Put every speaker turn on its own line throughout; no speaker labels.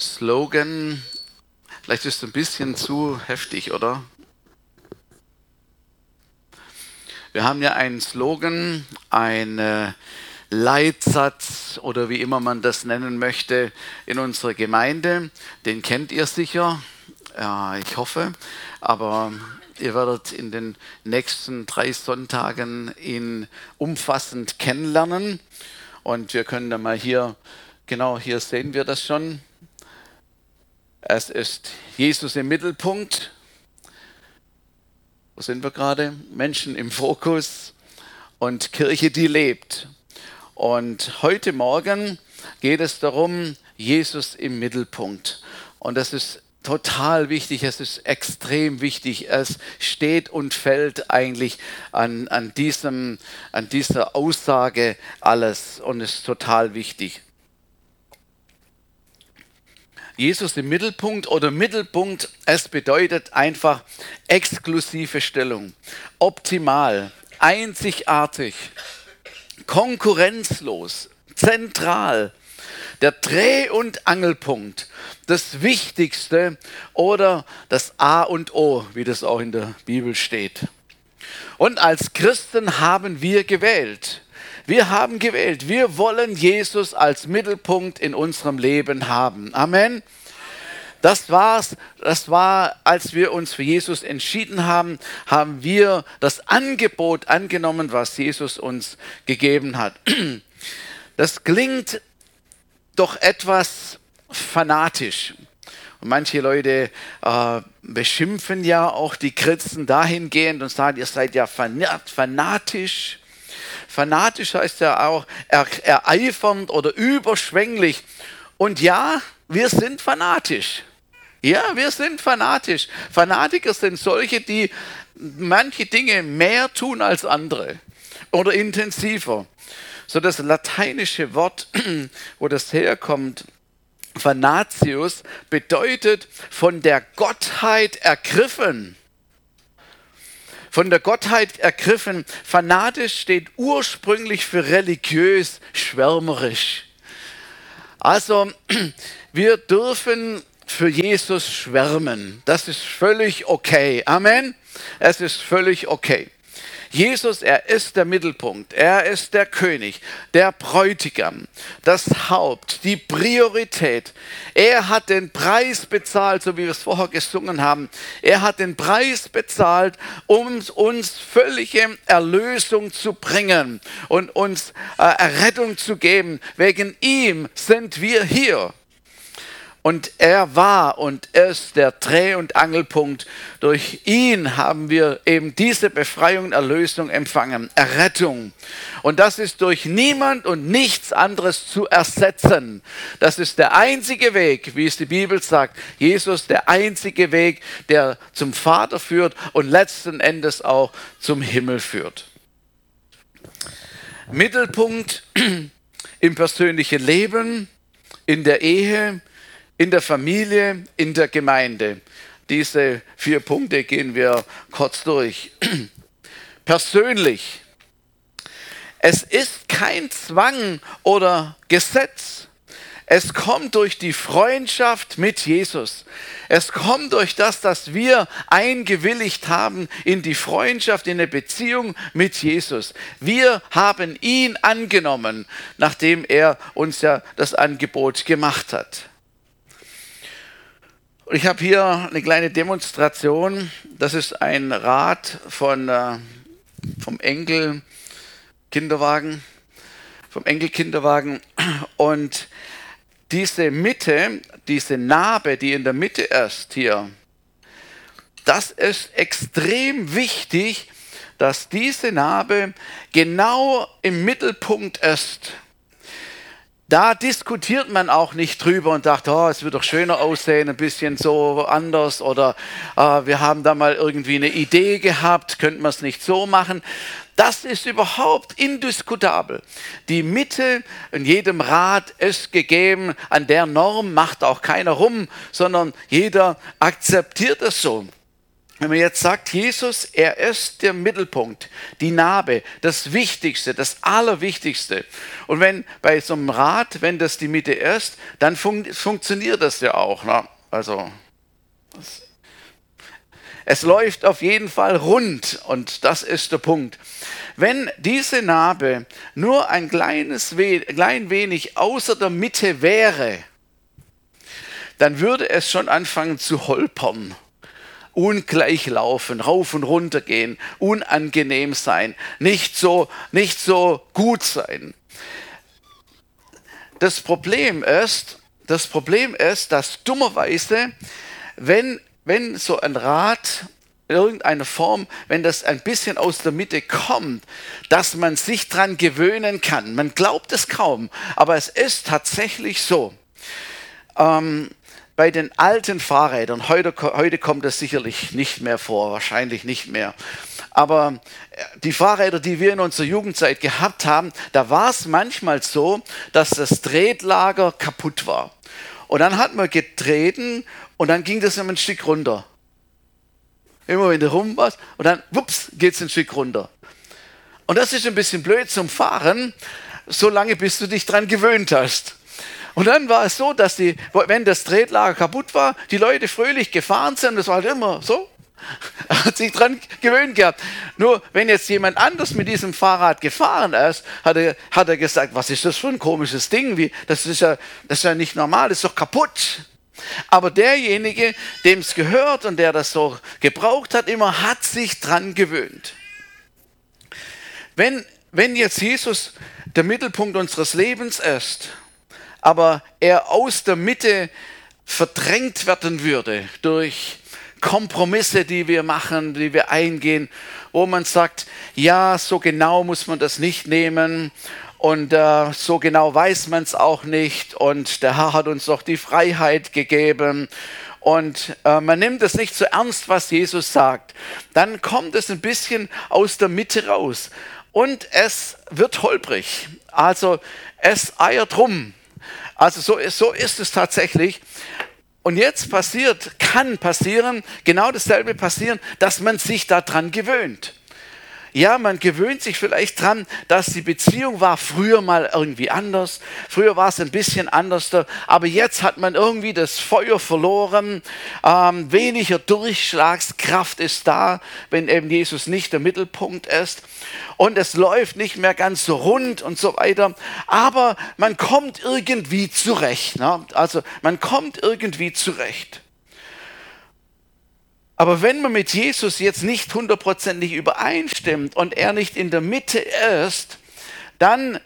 Slogan, vielleicht ist es ein bisschen zu heftig, oder? Wir haben ja einen Slogan, einen Leitsatz oder wie immer man das nennen möchte in unserer Gemeinde. Den kennt ihr sicher, ja, ich hoffe, aber ihr werdet in den nächsten drei Sonntagen ihn umfassend kennenlernen. Und wir können dann mal hier, genau hier sehen wir das schon. Es ist Jesus im Mittelpunkt. Wo sind wir gerade? Menschen im Fokus und Kirche, die lebt. Und heute Morgen geht es darum, Jesus im Mittelpunkt. Und das ist total wichtig, es ist extrem wichtig. Es steht und fällt eigentlich an, an, diesem, an dieser Aussage alles und ist total wichtig. Jesus im Mittelpunkt oder Mittelpunkt, es bedeutet einfach exklusive Stellung, optimal, einzigartig, konkurrenzlos, zentral, der Dreh- und Angelpunkt, das Wichtigste oder das A und O, wie das auch in der Bibel steht. Und als Christen haben wir gewählt. Wir haben gewählt. Wir wollen Jesus als Mittelpunkt in unserem Leben haben. Amen. Das war's. Das war, als wir uns für Jesus entschieden haben, haben wir das Angebot angenommen, was Jesus uns gegeben hat. Das klingt doch etwas fanatisch. Und manche Leute äh, beschimpfen ja auch die Christen dahingehend und sagen, ihr seid ja fanatisch. Fanatisch heißt ja auch ereifernd oder überschwänglich. Und ja, wir sind fanatisch. Ja, wir sind fanatisch. Fanatiker sind solche, die manche Dinge mehr tun als andere oder intensiver. So das lateinische Wort, wo das herkommt, Fanatius, bedeutet von der Gottheit ergriffen von der Gottheit ergriffen. Fanatisch steht ursprünglich für religiös, schwärmerisch. Also wir dürfen für Jesus schwärmen. Das ist völlig okay. Amen. Es ist völlig okay. Jesus, er ist der Mittelpunkt, er ist der König, der Bräutigam, das Haupt, die Priorität. Er hat den Preis bezahlt, so wie wir es vorher gesungen haben. Er hat den Preis bezahlt, um uns völlige Erlösung zu bringen und uns äh, Errettung zu geben. Wegen ihm sind wir hier. Und er war und ist der Dreh- und Angelpunkt. Durch ihn haben wir eben diese Befreiung Erlösung empfangen, Errettung. Und das ist durch niemand und nichts anderes zu ersetzen. Das ist der einzige Weg, wie es die Bibel sagt. Jesus, der einzige Weg, der zum Vater führt und letzten Endes auch zum Himmel führt. Mittelpunkt im persönlichen Leben, in der Ehe, in der Familie, in der Gemeinde. Diese vier Punkte gehen wir kurz durch. Persönlich. Es ist kein Zwang oder Gesetz. Es kommt durch die Freundschaft mit Jesus. Es kommt durch das, dass wir eingewilligt haben in die Freundschaft, in eine Beziehung mit Jesus. Wir haben ihn angenommen, nachdem er uns ja das Angebot gemacht hat. Ich habe hier eine kleine Demonstration. Das ist ein Rad von, äh, vom Enkel Kinderwagen, vom Enkel. Und diese Mitte, diese Narbe, die in der Mitte ist hier, das ist extrem wichtig, dass diese Narbe genau im Mittelpunkt ist da diskutiert man auch nicht drüber und sagt, oh, es wird doch schöner aussehen, ein bisschen so anders oder äh, wir haben da mal irgendwie eine Idee gehabt, könnten wir es nicht so machen. Das ist überhaupt indiskutabel. Die Mitte in jedem Rat ist gegeben, an der Norm macht auch keiner rum, sondern jeder akzeptiert es so. Wenn man jetzt sagt, Jesus, er ist der Mittelpunkt, die Narbe, das Wichtigste, das Allerwichtigste. Und wenn bei so einem Rad, wenn das die Mitte ist, dann fun funktioniert das ja auch. Ne? Also, es läuft auf jeden Fall rund und das ist der Punkt. Wenn diese Narbe nur ein kleines we klein wenig außer der Mitte wäre, dann würde es schon anfangen zu holpern ungleich laufen, rauf und runter gehen, unangenehm sein, nicht so, nicht so gut sein. Das Problem ist, das Problem ist, dass dummerweise, wenn, wenn so ein Rad in irgendeiner Form, wenn das ein bisschen aus der Mitte kommt, dass man sich dran gewöhnen kann. Man glaubt es kaum, aber es ist tatsächlich so. Ähm, bei den alten Fahrrädern, heute, heute kommt das sicherlich nicht mehr vor, wahrscheinlich nicht mehr. Aber äh, die Fahrräder, die wir in unserer Jugendzeit gehabt haben, da war es manchmal so, dass das Tretlager kaputt war. Und dann hat man getreten und dann ging das immer ein Stück runter. Immer wenn du rum warst und dann, wups, geht es ein Stück runter. Und das ist ein bisschen blöd zum Fahren, solange bis du dich dran gewöhnt hast. Und dann war es so, dass die, wenn das Tretlager kaputt war, die Leute fröhlich gefahren sind. Das war halt immer so. Hat sich dran gewöhnt gehabt. Nur wenn jetzt jemand anders mit diesem Fahrrad gefahren ist, hat er, hat er gesagt, was ist das für ein komisches Ding? Wie, das, ist ja, das ist ja nicht normal, das ist doch kaputt. Aber derjenige, dem es gehört und der das so gebraucht hat, immer hat sich dran gewöhnt. Wenn, wenn jetzt Jesus der Mittelpunkt unseres Lebens ist, aber er aus der Mitte verdrängt werden würde durch Kompromisse, die wir machen, die wir eingehen, wo man sagt, ja, so genau muss man das nicht nehmen und äh, so genau weiß man es auch nicht und der Herr hat uns doch die Freiheit gegeben und äh, man nimmt es nicht so ernst, was Jesus sagt, dann kommt es ein bisschen aus der Mitte raus und es wird holprig. Also es eiert rum. Also so ist, so ist es tatsächlich. Und jetzt passiert, kann passieren, genau dasselbe passieren, dass man sich daran gewöhnt. Ja, man gewöhnt sich vielleicht dran, dass die Beziehung war früher mal irgendwie anders. Früher war es ein bisschen anders, aber jetzt hat man irgendwie das Feuer verloren. Ähm, weniger Durchschlagskraft ist da, wenn eben Jesus nicht der Mittelpunkt ist. Und es läuft nicht mehr ganz so rund und so weiter. Aber man kommt irgendwie zurecht. Ne? Also man kommt irgendwie zurecht. Aber wenn man mit Jesus jetzt nicht hundertprozentig übereinstimmt und er nicht in der Mitte ist, dann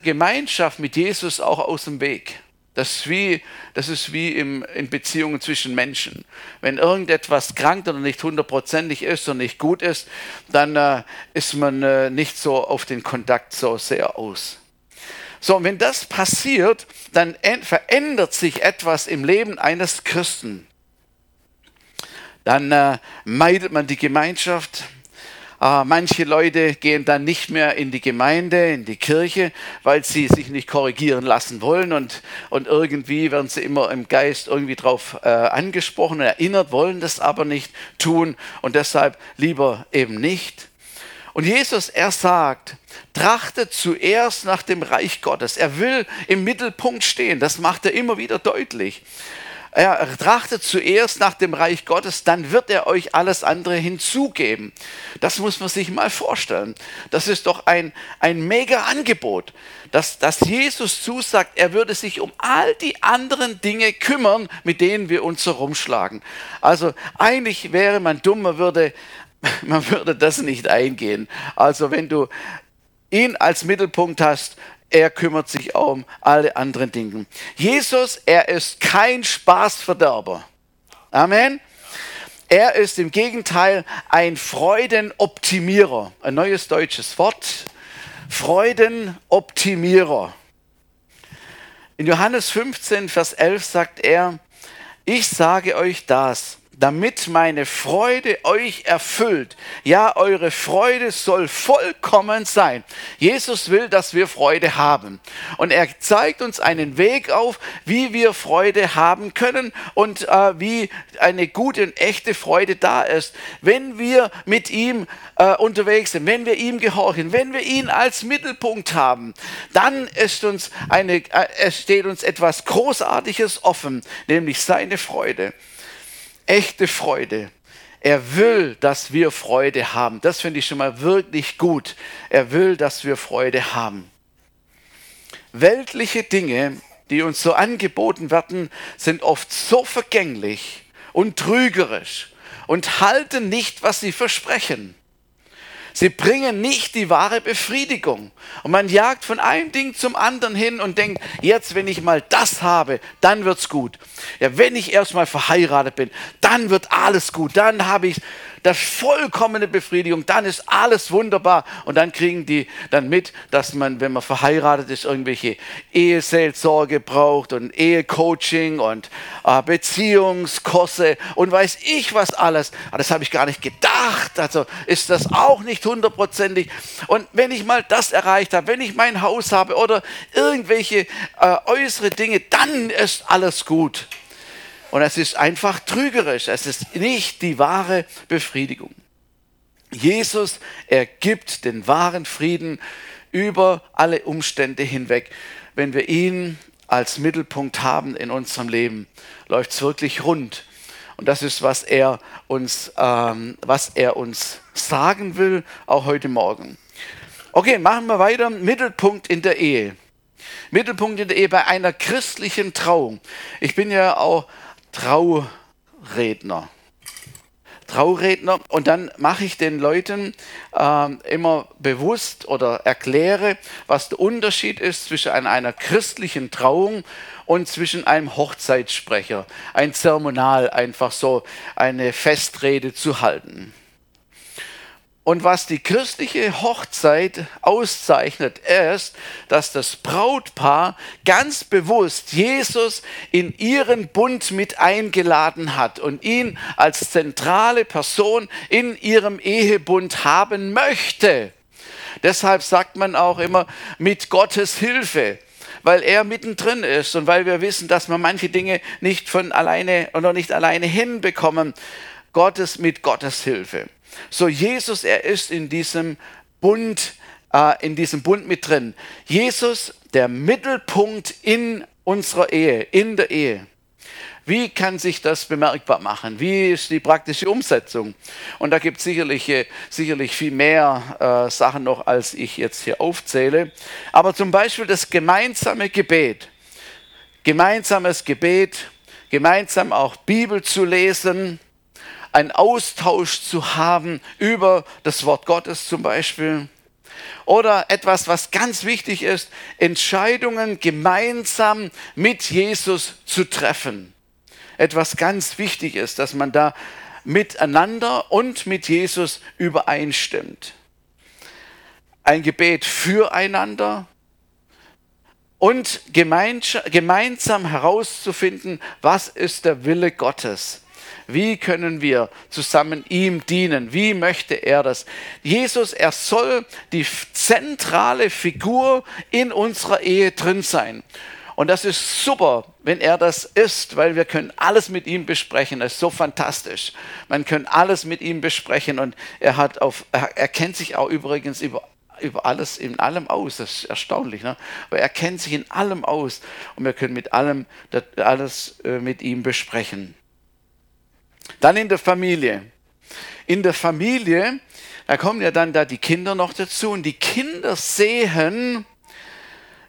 Gemeinschaft mit Jesus auch aus dem Weg. Das ist wie, das ist wie im, in Beziehungen zwischen Menschen. Wenn irgendetwas krank oder nicht hundertprozentig ist und nicht gut ist, dann äh, ist man äh, nicht so auf den Kontakt so sehr aus. So, und wenn das passiert, dann verändert sich etwas im Leben eines Christen dann äh, meidet man die Gemeinschaft. Äh, manche Leute gehen dann nicht mehr in die Gemeinde, in die Kirche, weil sie sich nicht korrigieren lassen wollen und, und irgendwie werden sie immer im Geist irgendwie darauf äh, angesprochen und erinnert, wollen das aber nicht tun und deshalb lieber eben nicht. Und Jesus, er sagt, trachtet zuerst nach dem Reich Gottes. Er will im Mittelpunkt stehen. Das macht er immer wieder deutlich er trachtet zuerst nach dem Reich Gottes, dann wird er euch alles andere hinzugeben. Das muss man sich mal vorstellen. Das ist doch ein, ein mega Angebot, dass, dass Jesus zusagt, er würde sich um all die anderen Dinge kümmern, mit denen wir uns so rumschlagen. Also eigentlich wäre man dumm, man würde, man würde das nicht eingehen. Also wenn du ihn als Mittelpunkt hast, er kümmert sich um alle anderen Dinge. Jesus, er ist kein Spaßverderber. Amen. Er ist im Gegenteil ein Freudenoptimierer. Ein neues deutsches Wort. Freudenoptimierer. In Johannes 15, Vers 11 sagt er, ich sage euch das, damit meine Freude euch erfüllt. Ja, eure Freude soll vollkommen sein. Jesus will, dass wir Freude haben. Und er zeigt uns einen Weg auf, wie wir Freude haben können und äh, wie eine gute und echte Freude da ist, wenn wir mit ihm äh, unterwegs sind, wenn wir ihm gehorchen, wenn wir ihn als Mittelpunkt haben, dann ist uns eine, äh, es steht uns etwas Großartiges offen, nämlich seine Freude echte Freude. Er will, dass wir Freude haben. Das finde ich schon mal wirklich gut. Er will, dass wir Freude haben. Weltliche Dinge, die uns so angeboten werden, sind oft so vergänglich und trügerisch und halten nicht, was sie versprechen. Sie bringen nicht die wahre Befriedigung. Und man jagt von einem Ding zum anderen hin und denkt, jetzt, wenn ich mal das habe, dann wird's gut. Ja, wenn ich erstmal verheiratet bin, dann wird alles gut. Dann habe ich das vollkommene Befriedigung, dann ist alles wunderbar. Und dann kriegen die dann mit, dass man, wenn man verheiratet ist, irgendwelche Eheseelsorge braucht und Ehecoaching und äh, Beziehungskurse und weiß ich was alles. Aber das habe ich gar nicht gedacht. Also ist das auch nicht hundertprozentig. Und wenn ich mal das erreicht habe, wenn ich mein Haus habe oder irgendwelche äh, äußere Dinge, dann ist alles gut. Und es ist einfach trügerisch. Es ist nicht die wahre Befriedigung. Jesus, er gibt den wahren Frieden über alle Umstände hinweg. Wenn wir ihn als Mittelpunkt haben in unserem Leben, läuft es wirklich rund. Und das ist, was er uns, ähm, was er uns sagen will, auch heute Morgen. Okay, machen wir weiter. Mittelpunkt in der Ehe. Mittelpunkt in der Ehe bei einer christlichen Trauung. Ich bin ja auch Trauredner. Trauredner und dann mache ich den Leuten äh, immer bewusst oder erkläre, was der Unterschied ist zwischen einer christlichen Trauung und zwischen einem Hochzeitssprecher, ein Zermonal, einfach so eine Festrede zu halten. Und was die christliche Hochzeit auszeichnet, ist, dass das Brautpaar ganz bewusst Jesus in ihren Bund mit eingeladen hat und ihn als zentrale Person in ihrem Ehebund haben möchte. Deshalb sagt man auch immer mit Gottes Hilfe weil er mittendrin ist und weil wir wissen, dass wir manche Dinge nicht von alleine oder nicht alleine hinbekommen. Gottes mit Gottes Hilfe. So Jesus, er ist in diesem Bund, äh, in diesem Bund mit drin. Jesus, der Mittelpunkt in unserer Ehe, in der Ehe. Wie kann sich das bemerkbar machen? Wie ist die praktische Umsetzung? Und da gibt es sicherlich, äh, sicherlich viel mehr äh, Sachen noch, als ich jetzt hier aufzähle. Aber zum Beispiel das gemeinsame Gebet. Gemeinsames Gebet, gemeinsam auch Bibel zu lesen, einen Austausch zu haben über das Wort Gottes zum Beispiel. Oder etwas, was ganz wichtig ist, Entscheidungen gemeinsam mit Jesus zu treffen. Etwas ganz wichtig ist, dass man da miteinander und mit Jesus übereinstimmt. Ein Gebet füreinander und gemeinsam herauszufinden, was ist der Wille Gottes wie können wir zusammen ihm dienen? Wie möchte er das? Jesus, er soll die zentrale Figur in unserer Ehe drin sein. Und das ist super, wenn er das ist, weil wir können alles mit ihm besprechen. Das ist so fantastisch. Man kann alles mit ihm besprechen und er hat auf, er kennt sich auch übrigens über über alles, in allem aus. Das ist erstaunlich, ne? Aber er kennt sich in allem aus und wir können mit allem, das, alles äh, mit ihm besprechen. Dann in der Familie. In der Familie, da kommen ja dann da die Kinder noch dazu und die Kinder sehen,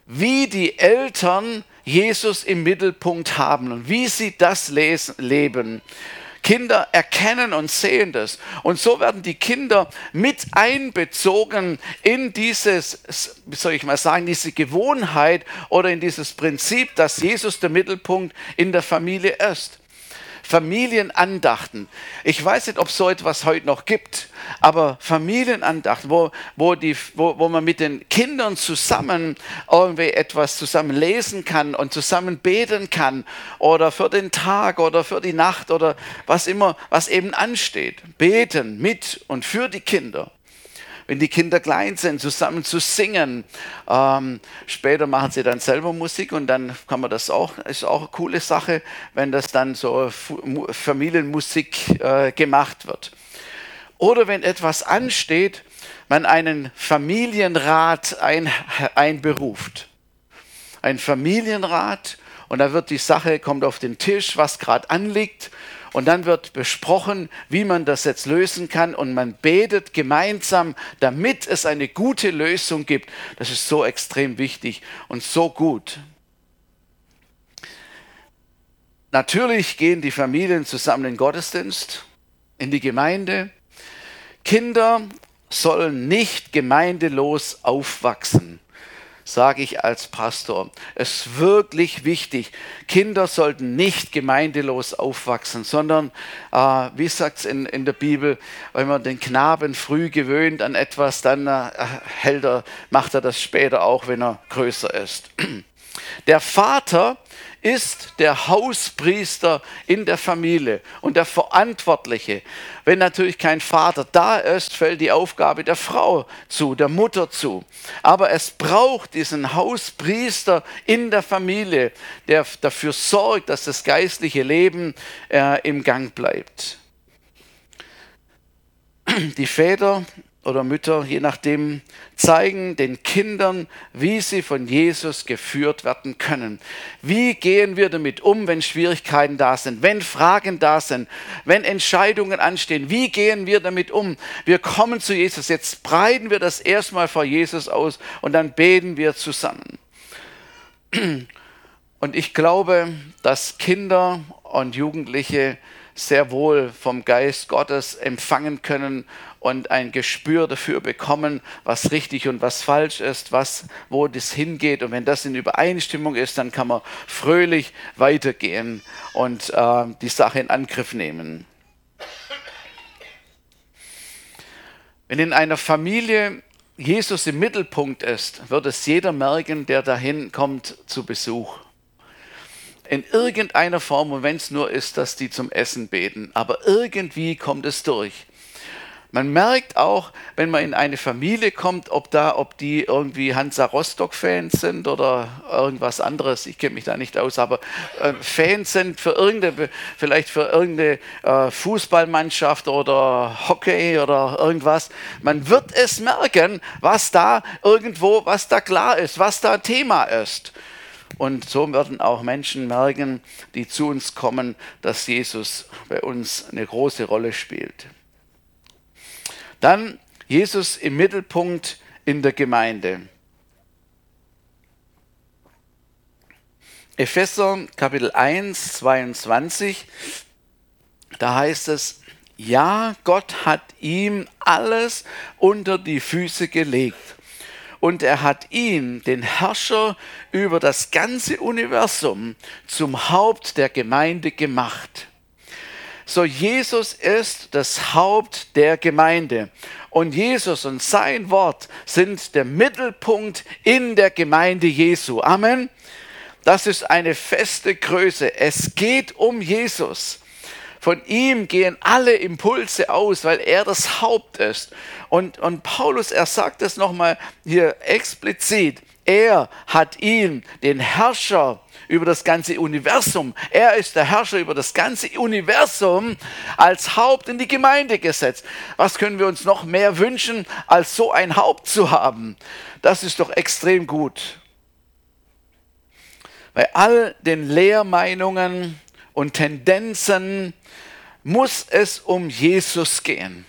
wie die Eltern Jesus im Mittelpunkt haben und wie sie das lesen, leben. Kinder erkennen und sehen das. Und so werden die Kinder mit einbezogen in dieses, soll ich mal sagen, diese Gewohnheit oder in dieses Prinzip, dass Jesus der Mittelpunkt in der Familie ist. Familienandachten. Ich weiß nicht, ob es so etwas heute noch gibt, aber Familienandachten, wo, wo, die, wo, wo man mit den Kindern zusammen irgendwie etwas zusammen lesen kann und zusammen beten kann oder für den Tag oder für die Nacht oder was immer, was eben ansteht. Beten mit und für die Kinder wenn die Kinder klein sind, zusammen zu singen. Ähm, später machen sie dann selber Musik und dann kann man das auch, ist auch eine coole Sache, wenn das dann so Familienmusik äh, gemacht wird. Oder wenn etwas ansteht, man einen Familienrat ein, einberuft. Ein Familienrat und da wird die Sache, kommt auf den Tisch, was gerade anliegt und dann wird besprochen, wie man das jetzt lösen kann und man betet gemeinsam, damit es eine gute Lösung gibt. Das ist so extrem wichtig und so gut. Natürlich gehen die Familien zusammen in den Gottesdienst, in die Gemeinde. Kinder sollen nicht gemeindelos aufwachsen sage ich als Pastor. Es ist wirklich wichtig. Kinder sollten nicht gemeindelos aufwachsen, sondern, äh, wie sagt es in, in der Bibel, wenn man den Knaben früh gewöhnt an etwas, dann äh, hält er, macht er das später auch, wenn er größer ist. Der Vater ist der Hauspriester in der Familie und der Verantwortliche. Wenn natürlich kein Vater da ist, fällt die Aufgabe der Frau zu, der Mutter zu. Aber es braucht diesen Hauspriester in der Familie, der dafür sorgt, dass das geistliche Leben äh, im Gang bleibt. Die Väter oder Mütter, je nachdem, zeigen den Kindern, wie sie von Jesus geführt werden können. Wie gehen wir damit um, wenn Schwierigkeiten da sind, wenn Fragen da sind, wenn Entscheidungen anstehen? Wie gehen wir damit um? Wir kommen zu Jesus, jetzt breiten wir das erstmal vor Jesus aus und dann beten wir zusammen. Und ich glaube, dass Kinder und Jugendliche sehr wohl vom Geist Gottes empfangen können und ein Gespür dafür bekommen, was richtig und was falsch ist, was, wo das hingeht. Und wenn das in Übereinstimmung ist, dann kann man fröhlich weitergehen und äh, die Sache in Angriff nehmen. Wenn in einer Familie Jesus im Mittelpunkt ist, wird es jeder merken, der dahin kommt zu Besuch in irgendeiner Form, und wenn es nur ist, dass die zum Essen beten, aber irgendwie kommt es durch. Man merkt auch, wenn man in eine Familie kommt, ob da, ob die irgendwie Hansa Rostock-Fans sind oder irgendwas anderes. Ich kenne mich da nicht aus, aber äh, Fans sind für irgendeine, vielleicht für irgendeine äh, Fußballmannschaft oder Hockey oder irgendwas. Man wird es merken, was da irgendwo, was da klar ist, was da Thema ist. Und so werden auch Menschen merken, die zu uns kommen, dass Jesus bei uns eine große Rolle spielt. Dann Jesus im Mittelpunkt in der Gemeinde. Epheser Kapitel 1, 22, da heißt es, ja, Gott hat ihm alles unter die Füße gelegt und er hat ihn, den Herrscher über das ganze Universum, zum Haupt der Gemeinde gemacht. So Jesus ist das Haupt der Gemeinde. Und Jesus und sein Wort sind der Mittelpunkt in der Gemeinde Jesu. Amen. Das ist eine feste Größe. Es geht um Jesus. Von ihm gehen alle Impulse aus, weil er das Haupt ist. Und, und Paulus, er sagt es nochmal hier explizit. Er hat ihn, den Herrscher über das ganze Universum, er ist der Herrscher über das ganze Universum, als Haupt in die Gemeinde gesetzt. Was können wir uns noch mehr wünschen, als so ein Haupt zu haben? Das ist doch extrem gut. Bei all den Lehrmeinungen und Tendenzen, muss es um Jesus gehen.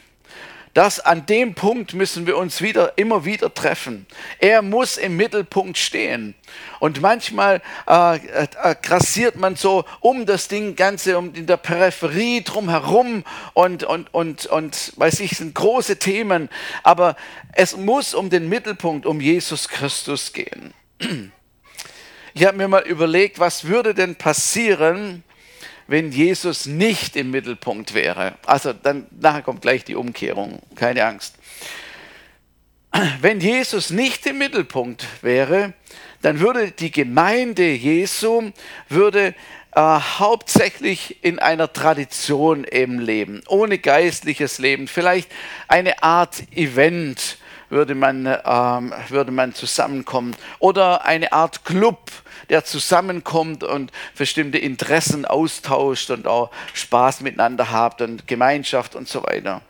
Das an dem Punkt müssen wir uns wieder immer wieder treffen. Er muss im Mittelpunkt stehen. Und manchmal äh, äh, grassiert man so um das Ding Ganze, um in der Peripherie drumherum und, und, und, und weiß ich, sind große Themen. Aber es muss um den Mittelpunkt, um Jesus Christus gehen. Ich habe mir mal überlegt, was würde denn passieren, wenn Jesus nicht im Mittelpunkt wäre. Also dann nachher kommt gleich die Umkehrung, keine Angst. Wenn Jesus nicht im Mittelpunkt wäre, dann würde die Gemeinde Jesu würde äh, hauptsächlich in einer Tradition eben leben, ohne geistliches Leben, vielleicht eine Art Event würde man, ähm, würde man zusammenkommen oder eine Art Club, der zusammenkommt und bestimmte Interessen austauscht und auch Spaß miteinander habt und Gemeinschaft und so weiter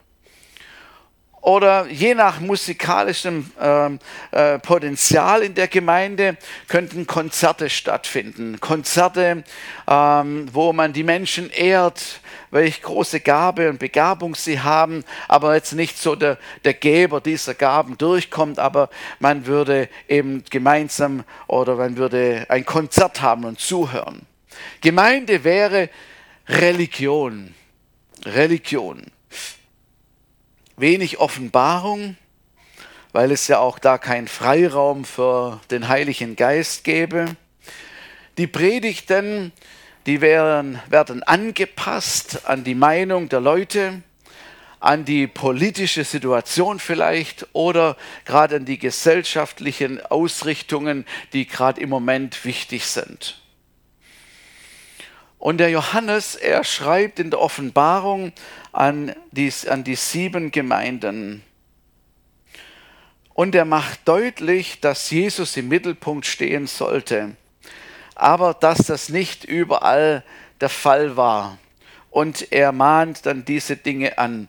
oder je nach musikalischem ähm, äh, Potenzial in der Gemeinde könnten Konzerte stattfinden. Konzerte, ähm, wo man die Menschen ehrt, welche große Gabe und Begabung sie haben, aber jetzt nicht so der, der Geber dieser Gaben durchkommt, aber man würde eben gemeinsam oder man würde ein Konzert haben und zuhören. Gemeinde wäre Religion. Religion wenig Offenbarung, weil es ja auch da keinen Freiraum für den Heiligen Geist gäbe. Die Predigten, die werden, werden angepasst an die Meinung der Leute, an die politische Situation vielleicht oder gerade an die gesellschaftlichen Ausrichtungen, die gerade im Moment wichtig sind. Und der Johannes, er schreibt in der Offenbarung an die, an die sieben Gemeinden. Und er macht deutlich, dass Jesus im Mittelpunkt stehen sollte, aber dass das nicht überall der Fall war. Und er mahnt dann diese Dinge an.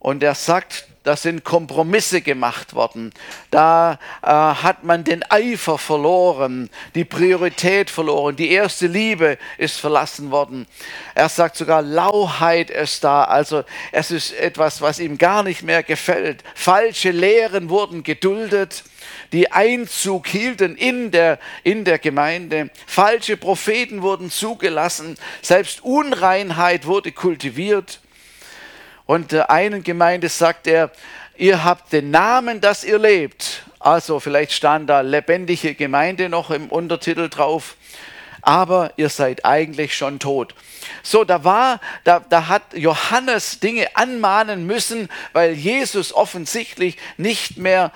Und er sagt da sind Kompromisse gemacht worden. Da äh, hat man den Eifer verloren, die Priorität verloren, die erste Liebe ist verlassen worden. Er sagt sogar, Lauheit ist da. Also es ist etwas, was ihm gar nicht mehr gefällt. Falsche Lehren wurden geduldet die Einzug hielten in der, in der Gemeinde. Falsche Propheten wurden zugelassen. Selbst Unreinheit wurde kultiviert. Und der einen Gemeinde sagt er, ihr habt den Namen, dass ihr lebt. Also vielleicht stand da lebendige Gemeinde noch im Untertitel drauf. Aber ihr seid eigentlich schon tot. So, da war, da, da hat Johannes Dinge anmahnen müssen, weil Jesus offensichtlich nicht mehr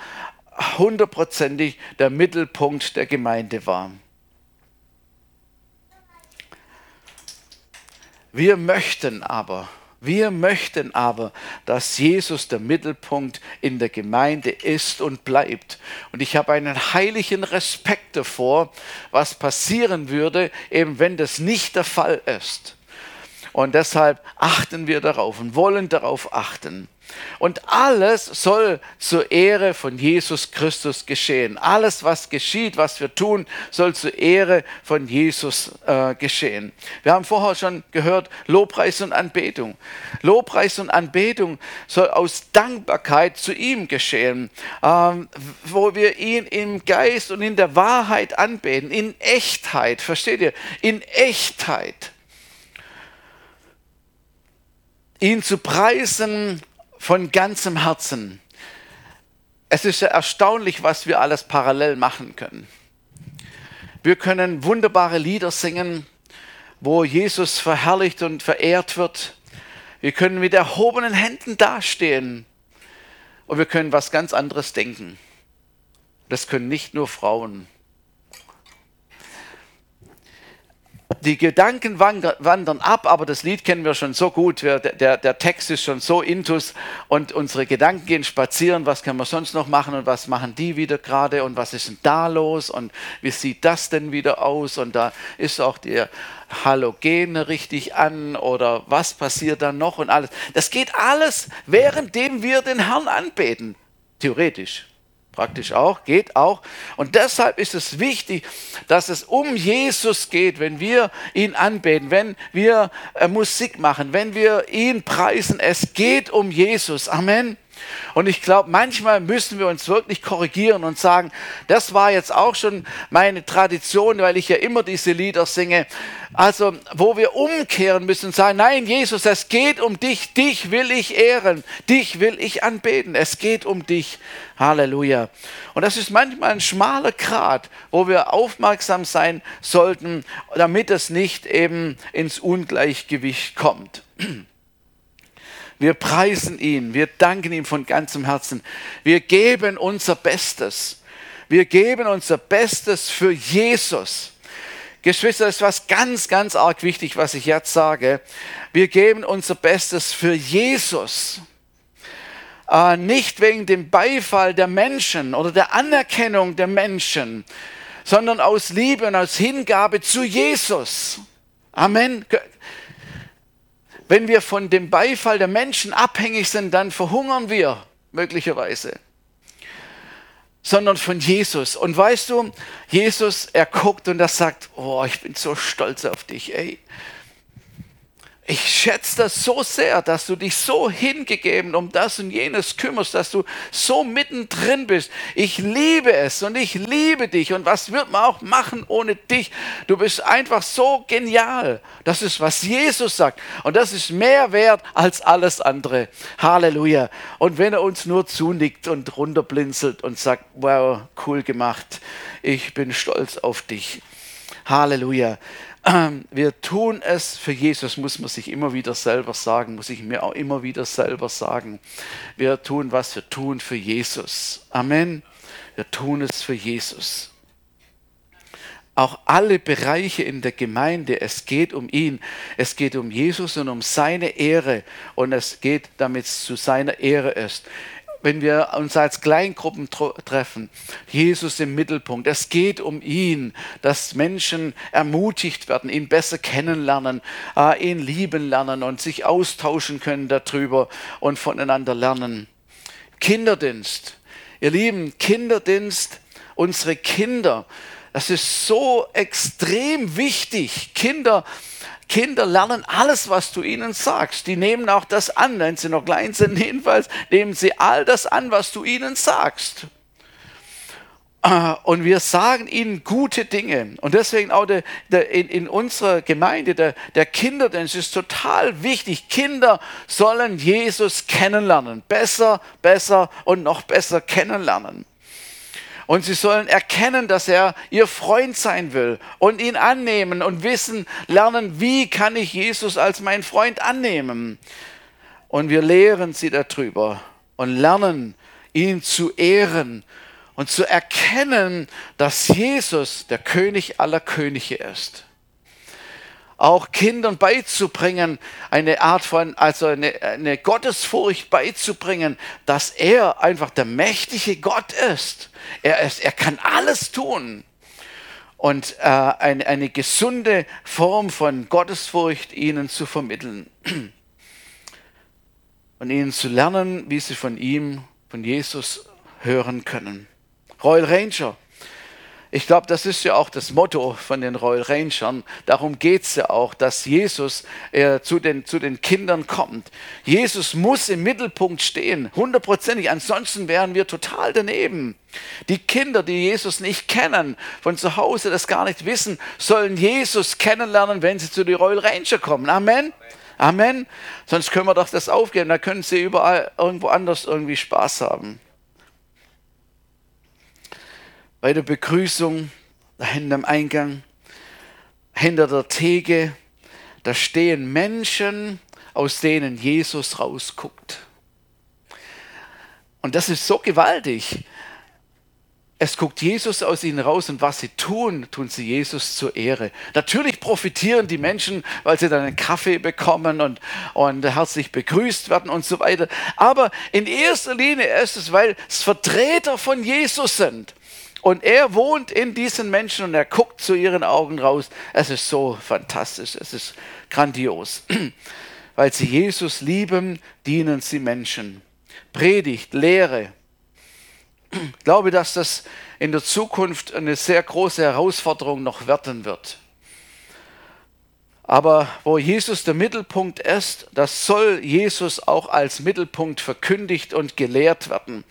hundertprozentig der Mittelpunkt der Gemeinde war. Wir möchten aber, wir möchten aber, dass Jesus der Mittelpunkt in der Gemeinde ist und bleibt. Und ich habe einen heiligen Respekt davor, was passieren würde, eben wenn das nicht der Fall ist. Und deshalb achten wir darauf und wollen darauf achten. Und alles soll zur Ehre von Jesus Christus geschehen. Alles, was geschieht, was wir tun, soll zur Ehre von Jesus äh, geschehen. Wir haben vorher schon gehört, Lobpreis und Anbetung. Lobpreis und Anbetung soll aus Dankbarkeit zu ihm geschehen, ähm, wo wir ihn im Geist und in der Wahrheit anbeten, in Echtheit. Versteht ihr? In Echtheit ihn zu preisen von ganzem Herzen. Es ist ja erstaunlich, was wir alles parallel machen können. Wir können wunderbare Lieder singen, wo Jesus verherrlicht und verehrt wird. Wir können mit erhobenen Händen dastehen und wir können was ganz anderes denken. Das können nicht nur Frauen. Die Gedanken wandern ab, aber das Lied kennen wir schon so gut, der, der, der Text ist schon so intus und unsere Gedanken gehen spazieren, was können wir sonst noch machen und was machen die wieder gerade und was ist denn da los und wie sieht das denn wieder aus und da ist auch der Halogene richtig an oder was passiert dann noch und alles. Das geht alles, währenddem wir den Herrn anbeten, theoretisch. Praktisch auch, geht auch. Und deshalb ist es wichtig, dass es um Jesus geht, wenn wir ihn anbeten, wenn wir äh, Musik machen, wenn wir ihn preisen. Es geht um Jesus. Amen. Und ich glaube, manchmal müssen wir uns wirklich korrigieren und sagen, das war jetzt auch schon meine Tradition, weil ich ja immer diese Lieder singe. Also, wo wir umkehren müssen und sagen, nein, Jesus, es geht um dich, dich will ich ehren, dich will ich anbeten, es geht um dich. Halleluja. Und das ist manchmal ein schmaler Grat, wo wir aufmerksam sein sollten, damit es nicht eben ins Ungleichgewicht kommt. Wir preisen ihn, wir danken ihm von ganzem Herzen. Wir geben unser Bestes. Wir geben unser Bestes für Jesus. Geschwister, das ist was ganz, ganz arg wichtig, was ich jetzt sage. Wir geben unser Bestes für Jesus. Äh, nicht wegen dem Beifall der Menschen oder der Anerkennung der Menschen, sondern aus Liebe und aus Hingabe zu Jesus. Amen. Wenn wir von dem Beifall der Menschen abhängig sind, dann verhungern wir möglicherweise sondern von Jesus. Und weißt du, Jesus, er guckt und er sagt, oh, ich bin so stolz auf dich, ey ich schätze das so sehr, dass du dich so hingegeben um das und jenes kümmerst, dass du so mittendrin bist. Ich liebe es und ich liebe dich. Und was wird man auch machen ohne dich? Du bist einfach so genial. Das ist, was Jesus sagt. Und das ist mehr wert als alles andere. Halleluja. Und wenn er uns nur zunickt und runterblinzelt und sagt, wow, cool gemacht. Ich bin stolz auf dich. Halleluja. Wir tun es für Jesus, muss man sich immer wieder selber sagen, muss ich mir auch immer wieder selber sagen. Wir tun, was wir tun für Jesus. Amen. Wir tun es für Jesus. Auch alle Bereiche in der Gemeinde, es geht um ihn, es geht um Jesus und um seine Ehre und es geht, damit es zu seiner Ehre ist wenn wir uns als Kleingruppen treffen, Jesus im Mittelpunkt. Es geht um ihn, dass Menschen ermutigt werden, ihn besser kennenlernen, äh, ihn lieben lernen und sich austauschen können darüber und voneinander lernen. Kinderdienst. Ihr Lieben, Kinderdienst, unsere Kinder, das ist so extrem wichtig. Kinder, Kinder lernen alles, was du ihnen sagst. Die nehmen auch das an, wenn sie noch klein sind, jedenfalls nehmen sie all das an, was du ihnen sagst. Äh, und wir sagen ihnen gute Dinge. Und deswegen auch der, der, in, in, unserer Gemeinde, der, der Kinderdienst ist total wichtig. Kinder sollen Jesus kennenlernen. Besser, besser und noch besser kennenlernen. Und sie sollen erkennen, dass er ihr Freund sein will und ihn annehmen und wissen, lernen, wie kann ich Jesus als mein Freund annehmen. Und wir lehren sie darüber und lernen, ihn zu ehren und zu erkennen, dass Jesus der König aller Könige ist auch Kindern beizubringen, eine Art von, also eine, eine, Gottesfurcht beizubringen, dass er einfach der mächtige Gott ist. Er, ist, er kann alles tun. Und äh, eine, eine gesunde Form von Gottesfurcht ihnen zu vermitteln. Und ihnen zu lernen, wie sie von ihm, von Jesus hören können. Royal Ranger ich glaube, das ist ja auch das Motto von den Royal Rangern. Darum geht es ja auch, dass Jesus äh, zu, den, zu den Kindern kommt. Jesus muss im Mittelpunkt stehen, hundertprozentig. Ansonsten wären wir total daneben. Die Kinder, die Jesus nicht kennen, von zu Hause das gar nicht wissen, sollen Jesus kennenlernen, wenn sie zu den Royal Ranger kommen. Amen. Amen. Sonst können wir doch das aufgeben. Da können sie überall irgendwo anders irgendwie Spaß haben bei der Begrüßung, da hinten am Eingang, hinter der Theke, da stehen Menschen, aus denen Jesus rausguckt. Und das ist so gewaltig. Es guckt Jesus aus ihnen raus und was sie tun, tun sie Jesus zur Ehre. Natürlich profitieren die Menschen, weil sie dann einen Kaffee bekommen und, und herzlich begrüßt werden und so weiter. Aber in erster Linie ist es, weil es Vertreter von Jesus sind. Und er wohnt in diesen Menschen und er guckt zu ihren Augen raus. Es ist so fantastisch, es ist grandios. Weil sie Jesus lieben, dienen sie Menschen. Predigt, Lehre. Ich glaube, dass das in der Zukunft eine sehr große Herausforderung noch werden wird. Aber wo Jesus der Mittelpunkt ist, das soll Jesus auch als Mittelpunkt verkündigt und gelehrt werden.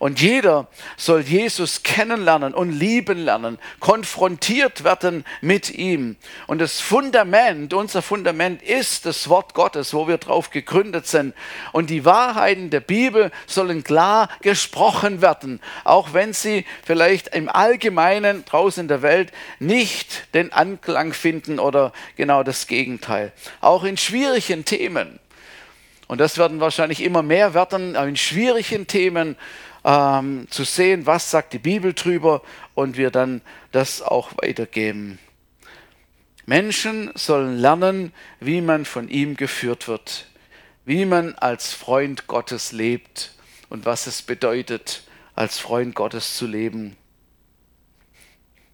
Und jeder soll Jesus kennenlernen und lieben lernen, konfrontiert werden mit ihm. Und das Fundament, unser Fundament ist das Wort Gottes, wo wir drauf gegründet sind. Und die Wahrheiten der Bibel sollen klar gesprochen werden, auch wenn sie vielleicht im Allgemeinen draußen in der Welt nicht den Anklang finden oder genau das Gegenteil. Auch in schwierigen Themen. Und das werden wahrscheinlich immer mehr werden, in schwierigen Themen ähm, zu sehen, was sagt die Bibel drüber und wir dann das auch weitergeben. Menschen sollen lernen, wie man von ihm geführt wird, wie man als Freund Gottes lebt und was es bedeutet, als Freund Gottes zu leben.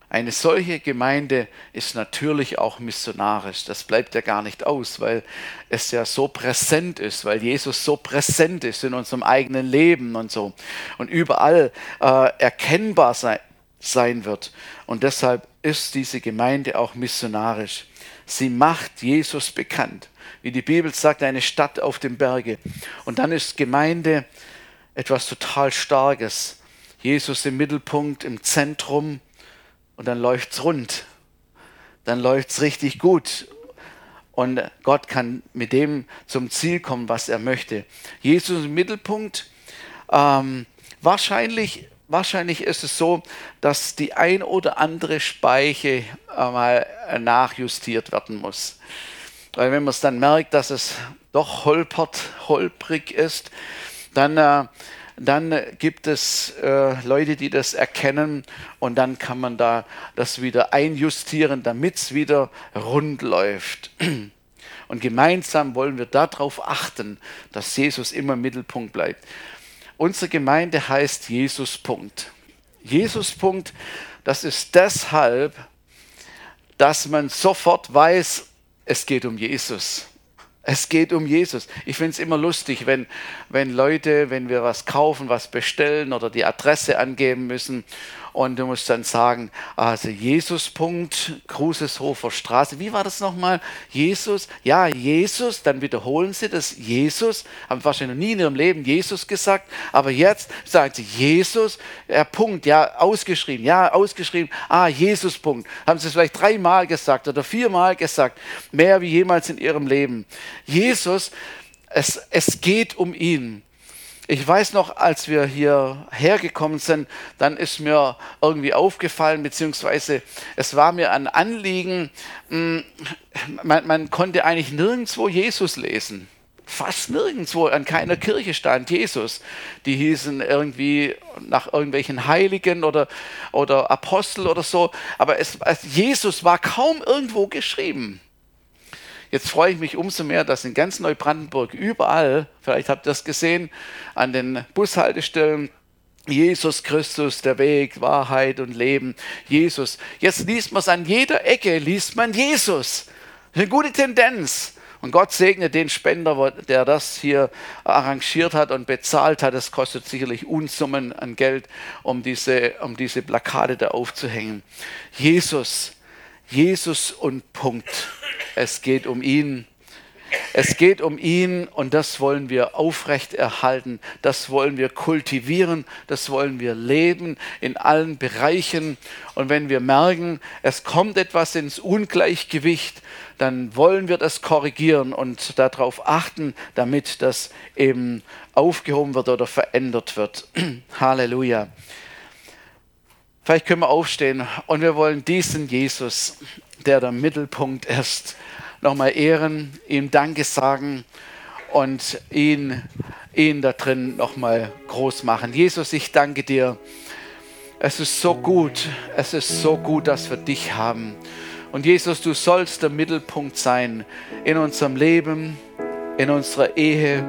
Eine solche Gemeinde ist natürlich auch missionarisch. Das bleibt ja gar nicht aus, weil es ja so präsent ist, weil Jesus so präsent ist in unserem eigenen Leben und so und überall äh, erkennbar sein, sein wird. Und deshalb ist diese Gemeinde auch missionarisch. Sie macht Jesus bekannt. Wie die Bibel sagt, eine Stadt auf dem Berge. Und dann ist Gemeinde etwas total Starkes. Jesus im Mittelpunkt, im Zentrum und dann läuft es rund. Dann läuft es richtig gut. Und Gott kann mit dem zum Ziel kommen, was er möchte. Jesus im Mittelpunkt. Ähm, wahrscheinlich, wahrscheinlich ist es so, dass die ein oder andere Speiche äh, mal nachjustiert werden muss. Weil wenn man es dann merkt, dass es doch holpert, holprig ist, dann äh, dann gibt es äh, Leute, die das erkennen und dann kann man da das wieder einjustieren, damit es wieder rund läuft. Und gemeinsam wollen wir darauf achten, dass Jesus immer im Mittelpunkt bleibt. Unsere Gemeinde heißt Jesus Punkt. Jesus Punkt, das ist deshalb, dass man sofort weiß, es geht um Jesus. Es geht um Jesus. Ich finde es immer lustig, wenn, wenn Leute, wenn wir was kaufen, was bestellen oder die Adresse angeben müssen und du musst dann sagen, also Jesus. Kruseshofer Straße. Wie war das nochmal? Jesus? Ja, Jesus. Dann wiederholen sie das. Jesus. Haben wahrscheinlich noch nie in ihrem Leben Jesus gesagt. Aber jetzt sagen sie Jesus. Ja, Punkt. Ja, ausgeschrieben. Ja, ausgeschrieben. Ah, Jesus. Punkt. Haben sie es vielleicht dreimal gesagt oder viermal gesagt. Mehr wie jemals in ihrem Leben. Jesus. Es, es geht um ihn. Ich weiß noch, als wir hier hergekommen sind, dann ist mir irgendwie aufgefallen, beziehungsweise es war mir ein Anliegen, hm, man, man konnte eigentlich nirgendwo Jesus lesen fast nirgendwo an keiner Kirche stand Jesus. Die hießen irgendwie nach irgendwelchen Heiligen oder, oder Apostel oder so. Aber es, Jesus war kaum irgendwo geschrieben. Jetzt freue ich mich umso mehr, dass in ganz Neubrandenburg überall, vielleicht habt ihr das gesehen, an den Bushaltestellen, Jesus Christus, der Weg, Wahrheit und Leben. Jesus. Jetzt liest man es an jeder Ecke, liest man Jesus. Eine gute Tendenz. Und Gott segne den Spender, der das hier arrangiert hat und bezahlt hat. Es kostet sicherlich Unsummen an Geld, um diese, um diese Plakate da aufzuhängen. Jesus, Jesus und Punkt. Es geht um ihn. Es geht um ihn und das wollen wir aufrechterhalten, das wollen wir kultivieren, das wollen wir leben in allen Bereichen. Und wenn wir merken, es kommt etwas ins Ungleichgewicht, dann wollen wir das korrigieren und darauf achten, damit das eben aufgehoben wird oder verändert wird. Halleluja. Vielleicht können wir aufstehen und wir wollen diesen Jesus, der der Mittelpunkt ist, nochmal ehren, ihm Danke sagen und ihn, ihn da drin nochmal groß machen. Jesus, ich danke dir. Es ist so gut, es ist so gut, dass wir dich haben. Und Jesus, du sollst der Mittelpunkt sein in unserem Leben, in unserer Ehe,